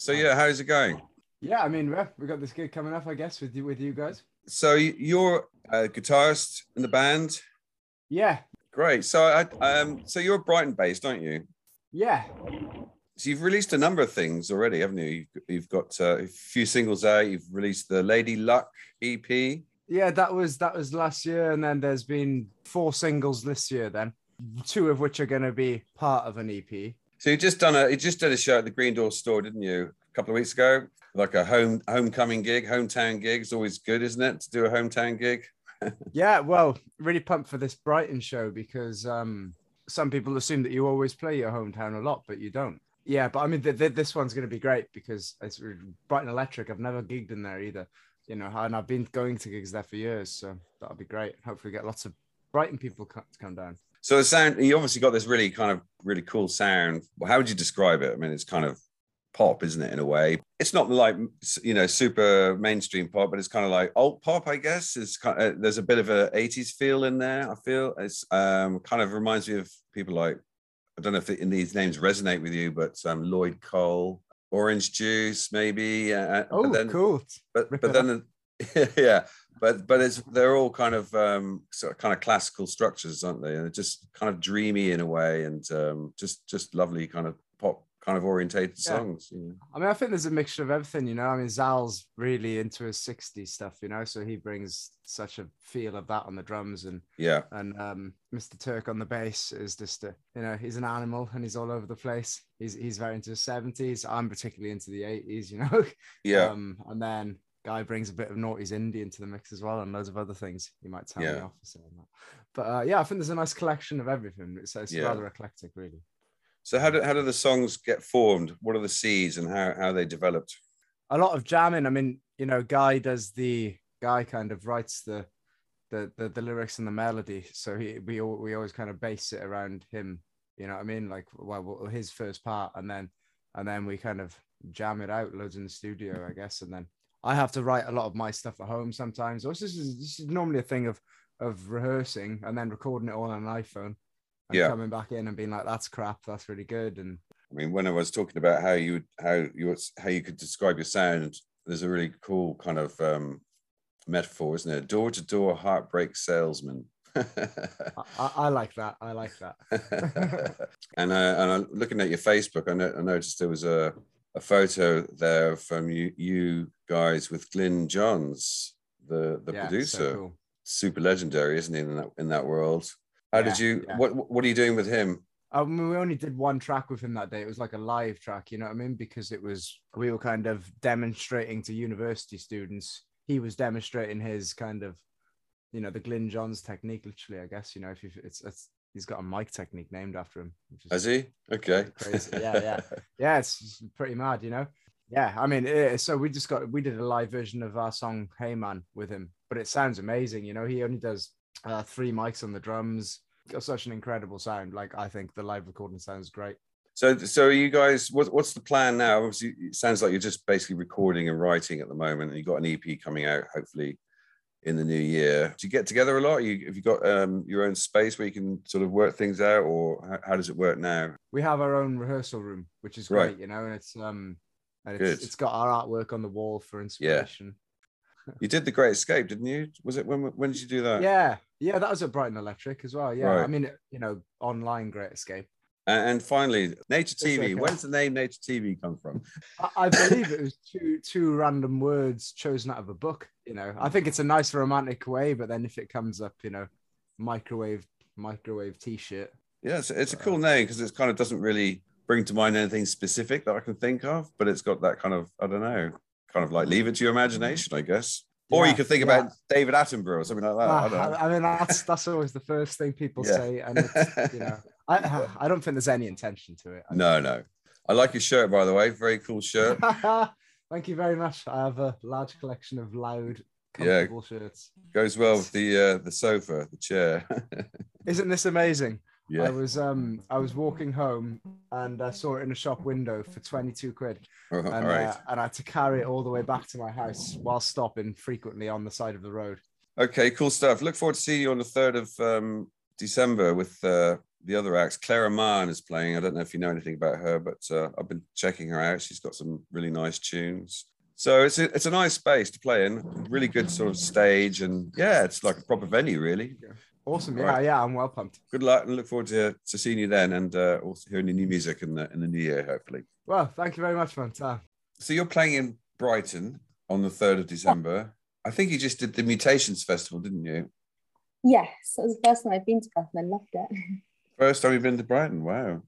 So yeah, how's it going? Yeah, I mean, we've we got this gig coming up, I guess, with you with you guys. So you're a guitarist in the band. Yeah, Great. So I um so you're Brighton based, aren't you? yeah, So you've released a number of things already, haven't you? You've, you've got uh, a few singles out. You've released the Lady Luck EP. yeah. That was that was last year, and then there's been four singles this year. Then two of which are going to be part of an EP. So you just done a you just did a show at the Green Door store, didn't you? A couple of weeks ago, like a home homecoming gig, hometown gig. It's always good, isn't it, to do a hometown gig? Yeah, well, really pumped for this Brighton show because um, some people assume that you always play your hometown a lot, but you don't. Yeah, but I mean, th- th- this one's going to be great because it's Brighton Electric. I've never gigged in there either, you know, and I've been going to gigs there for years, so that'll be great. Hopefully, get lots of Brighton people to come down. So the sound you obviously got this really kind of really cool sound. How would you describe it? I mean, it's kind of pop, isn't it? In a way, it's not like you know super mainstream pop, but it's kind of like alt pop, I guess. It's kind of, there's a bit of a '80s feel in there. I feel it's um, kind of reminds me of people like I don't know if the, these names resonate with you, but um, Lloyd Cole, Orange Juice, maybe. Uh, Oh, but then, cool. but Rip but then yeah but but it's they're all kind of um sort of kind of classical structures aren't they and they're just kind of dreamy in a way and um just just lovely kind of pop kind of orientated Yeah. songs you know? I mean, I think there's a mixture of everything, you know. I mean, Zal's really into his 60s stuff, you know, so he brings such a feel of that on the drums and yeah and um, Mr. Turk on the bass is just a, you know he's an animal and he's all over the place. He's he's very into the seventies. I'm particularly into the eighties, you know. yeah Um, and then Guy brings a bit of Noughties indie into the mix as well, and loads of other things. You might tell me off for saying that, but uh, yeah, I think there's a nice collection of everything. It's, it's Yeah. rather eclectic, really. so how do how do the songs get formed what are the seeds and how how they developed A lot of jamming. I mean, you know, Guy does the Guy kind of writes the the the, the lyrics and the melody, so he we we always kind of base it around him. You know what I mean? Like well, his first part, and then and then we kind of jam it out loads in the studio, I guess, and then I have to write a lot of my stuff at home sometimes. Or this is this is normally a thing of of rehearsing and then recording it all on an iPhone. And Yeah. coming back in and being like, "That's crap. That's really good." And i mean when i was talking about how you how you how you could describe your sound there's a really cool kind of um metaphor isn't it door to door heartbreak salesman I, I, like that. I like that. and uh, and I'm looking at your Facebook, I, no- I noticed there was a, a photo there from you you guys with Glyn Johns, the the Yeah, so producer, cool. super legendary, isn't he in that in that world? How did you? yeah. What what are you doing with him? I mean, we only did one track with him that day. It was like a live track, you know what I mean? Because it was we were kind of demonstrating to university students. He was demonstrating his kind of, you know, the Glyn Johns technique. Literally, I guess you know if you it's, it's he's got a mic technique named after him. Which is Has he? Okay. Crazy. Yeah, yeah. yeah, it's pretty mad, you know. Yeah, I mean, eh, so we just got we did a live version of our song "Hey Man" with him, but it sounds amazing. You know, he only does uh, three mics on the drums. Got such an incredible sound. Like I think the live recording sounds great. So so are you guys? What, what's the plan now? Obviously, it sounds like you're just basically recording and writing at the moment, and you've got an EP coming out hopefully in the new year. Do you get together a lot? You have you got um, your own space where you can sort of work things out, or how, how does it work now? We have our own rehearsal room, which is Right. great, you know, and it's um, and it's, it's got our artwork on the wall for inspiration. Yeah. You did the Great Escape, didn't you? Was it when? When did you do that? Yeah, yeah, that was at Brighton Electric as well. Yeah, Right. I mean, you know, online Great Escape. And, and finally, Nature TV. okay. Where's the name Nature TV come from? I, I believe it was two two random words chosen out of a book. You know, I think it's a nice romantic way, but then if it comes up, you know, microwave microwave t-shirt. Yeah, it's, it's a cool name because it kind of doesn't really bring to mind anything specific that I can think of, but it's got that kind of I don't know, kind of like leave it to your imagination, I guess. Or you could think yeah. about David Attenborough or something like that. I Ah, don't know. I, I mean, that's that's always the first thing people say, and it's, you know, I I don't think there's any intention to it. No, no. I like your shirt, by the way. Very cool shirt. Thank you very much. I have a large collection of loud, Yeah. comfortable shirts. Goes well with the uh, the sofa, the chair. Isn't this amazing? Yeah. I was um I was walking home and I saw it in a shop window for 22 quid. All and, right. uh, and I had to carry it all the way back to my house while stopping frequently on the side of the road. Okay, cool stuff. Look forward to seeing you on the third of um, December with uh, the other acts. Clara Mann is playing. I don't know if you know anything about her, but uh, I've been checking her out. She's got some really nice tunes. So it's a, it's a nice space to play in. Really good sort of stage, and yeah, it's like a proper venue, really. Awesome. Yeah, Right. yeah, I'm well pumped. Good luck, and look forward to, to seeing you then, and uh, also hearing the new music in the in the new year, hopefully. Well, thank you very much, Fanta. So you're playing in Brighton on the third of December. I think you just did the Mutations Festival, didn't you? Yes, it was the first time I've been to Brighton. I loved it. First time you've been to Brighton. Wow.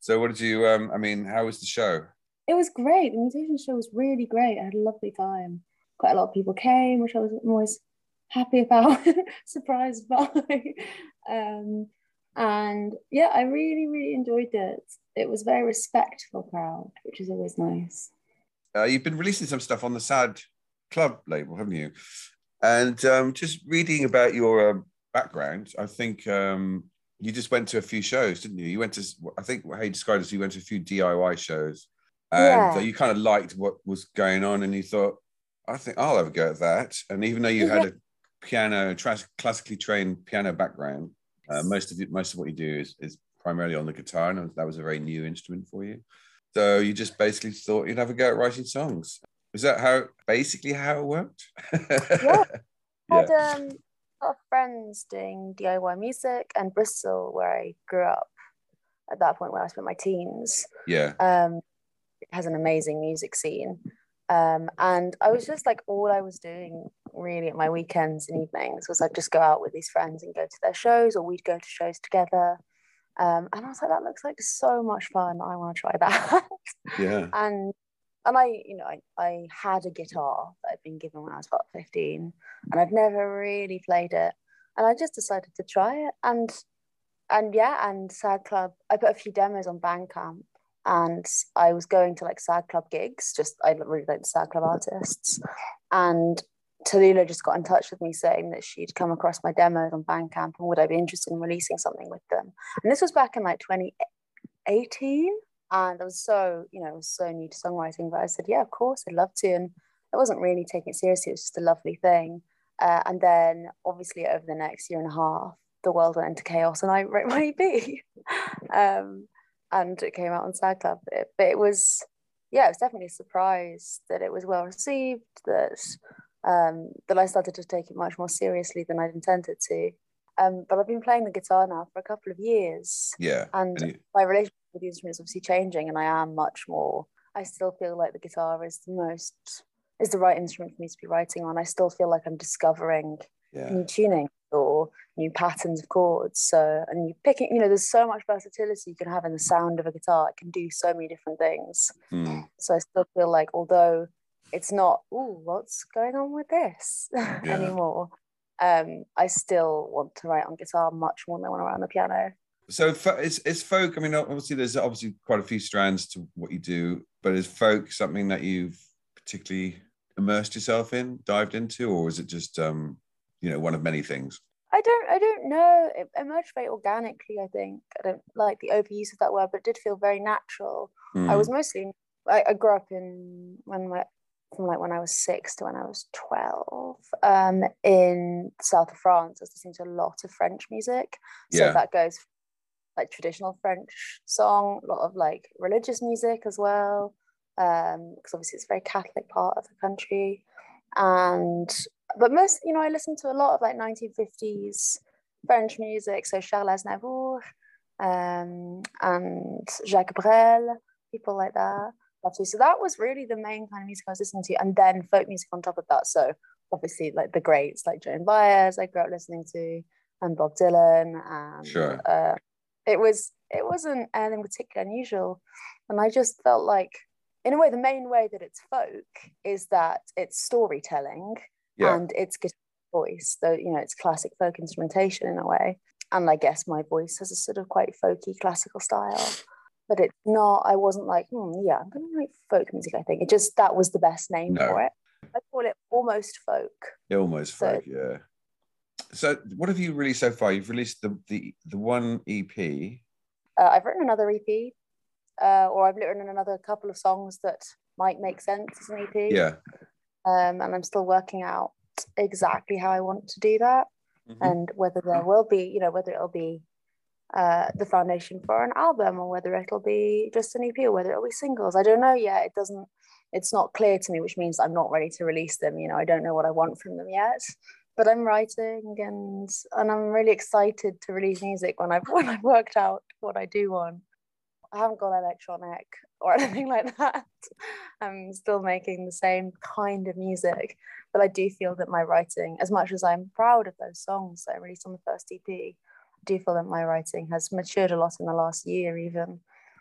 So what did you? Um, I mean, how was the show? It was great. The mutation show was really great. I had a lovely time. Quite a lot of people came, which I was always happy about, surprised by. um, and yeah, I really, really enjoyed it. It was a very respectful crowd, which is always nice. Uh, you've been releasing some stuff on the Sad Club label, haven't you? And um, just reading about your um background, I think um, you just went to a few shows, didn't you? You went to, I think how you described it, is you went to a few DIY shows, and Yeah. uh, you kind of liked what was going on, and you thought, I think I'll have a go at that. And even though you had a piano, tra- classically trained piano background, uh, most of it, most of what you do is, is primarily on the guitar, and that was a very new instrument for you. So you just basically thought you'd have a go at writing songs. Is that how basically how it worked? Yeah. Had um, lot of friends doing DIY music, and Bristol, where I grew up at that point where I spent my teens, yeah. um, has an amazing music scene. Um, and I was just like, all I was doing really at my weekends and evenings was I'd just go out with these friends and go to their shows, or we'd go to shows together. Um, and I was like, that looks like so much fun. I want to try that. Yeah. and and I, you know, I, I had a guitar that I'd been given when I was about 15 and I'd never really played it. And I just decided to try it. And and yeah, and Sad Club, I put a few demos on Bandcamp and I was going to like Sad Club gigs, just I really like the Sad Club artists. And Tallulah just got in touch with me saying that she'd come across my demos on Bandcamp and would I be interested in releasing something with them. And this was back in like 2018 and I was so you know I was so new to songwriting but I said yeah of course I'd love to and I wasn't really taking it seriously it was just a lovely thing. Uh, and then obviously over the next year and a half the world went into chaos and I wrote my EP um, and it came out on Sad Club. It- but it was yeah it was definitely a surprise that it was well received that um, that I started to take it much more seriously than I'd intended to. Um, but I've been playing the guitar now for a couple of years. Yeah. and And you- my relationship the instrument is obviously changing and I am much more I still feel like the guitar is the most is the right instrument for me to be writing on. I still feel like I'm discovering yeah. new tuning or new patterns of chords. So and you picking, you know, there's so much versatility you can have in the sound of a guitar. It can do so many different things. Hmm. So I still feel like although it's not, oh, what's going on with this anymore. Um, I still want to write on guitar much more than I want to write on the piano. So is, is folk, I mean, obviously there's obviously quite a few strands to what you do, but is folk something that you've particularly immersed yourself in, dived into, or is it just, um, you know, one of many things? I don't I don't know. It emerged very organically, I think. I don't like the overuse of that word, but it did feel very natural. I Hmm. was mostly I, I grew up in when my from like when I was six to when I was twelve, um, in south of France. I was listening to a lot of French music. So Yeah. that goes like traditional French song, a lot of like religious music as well. Um, because obviously it's a very Catholic part of the country. And but most, you know, I listened to a lot of like 1950s French music, so Charles Aznavour, um, and Jacques Brel, people like that. So that was really the main kind of music I was listening to, and then folk music on top of that. So obviously, like the greats, like Joan Baez, I grew up listening to, and Bob Dylan, and Sure. uh, it was it wasn't anything particularly unusual, and I just felt like, in a way, the main way that it's folk is that it's storytelling Yeah. and it's guitar voice. So you know, it's classic folk instrumentation in a way. And I guess my voice has a sort of quite folky classical style. But it's not, I wasn't like, hmm, yeah, I'm gonna write folk music, I think. It just that was the best name No. for it. I call it almost folk. Almost So- folk, yeah. So what have you released so far? You've released the the, the one EP. Uh, I've written another EP, uh, or I've written another couple of songs that might make sense as an EP. Yeah. Um, and I'm still working out exactly how I want to do that. Mhm. and whether there will be, you know, whether it'll be uh, the foundation for an album or whether it'll be just an EP or whether it'll be singles. I don't know yet. It doesn't, it's not clear to me, which means I'm not ready to release them. You know, I don't know what I want from them yet. But I'm writing and and I'm really excited to release music when I've when I've worked out what I do want. I haven't got electronic or anything like that. I'm still making the same kind of music, but I do feel that my writing, as much as I'm proud of those songs that I released on the first EP, I do feel that my writing has matured a lot in the last year, even.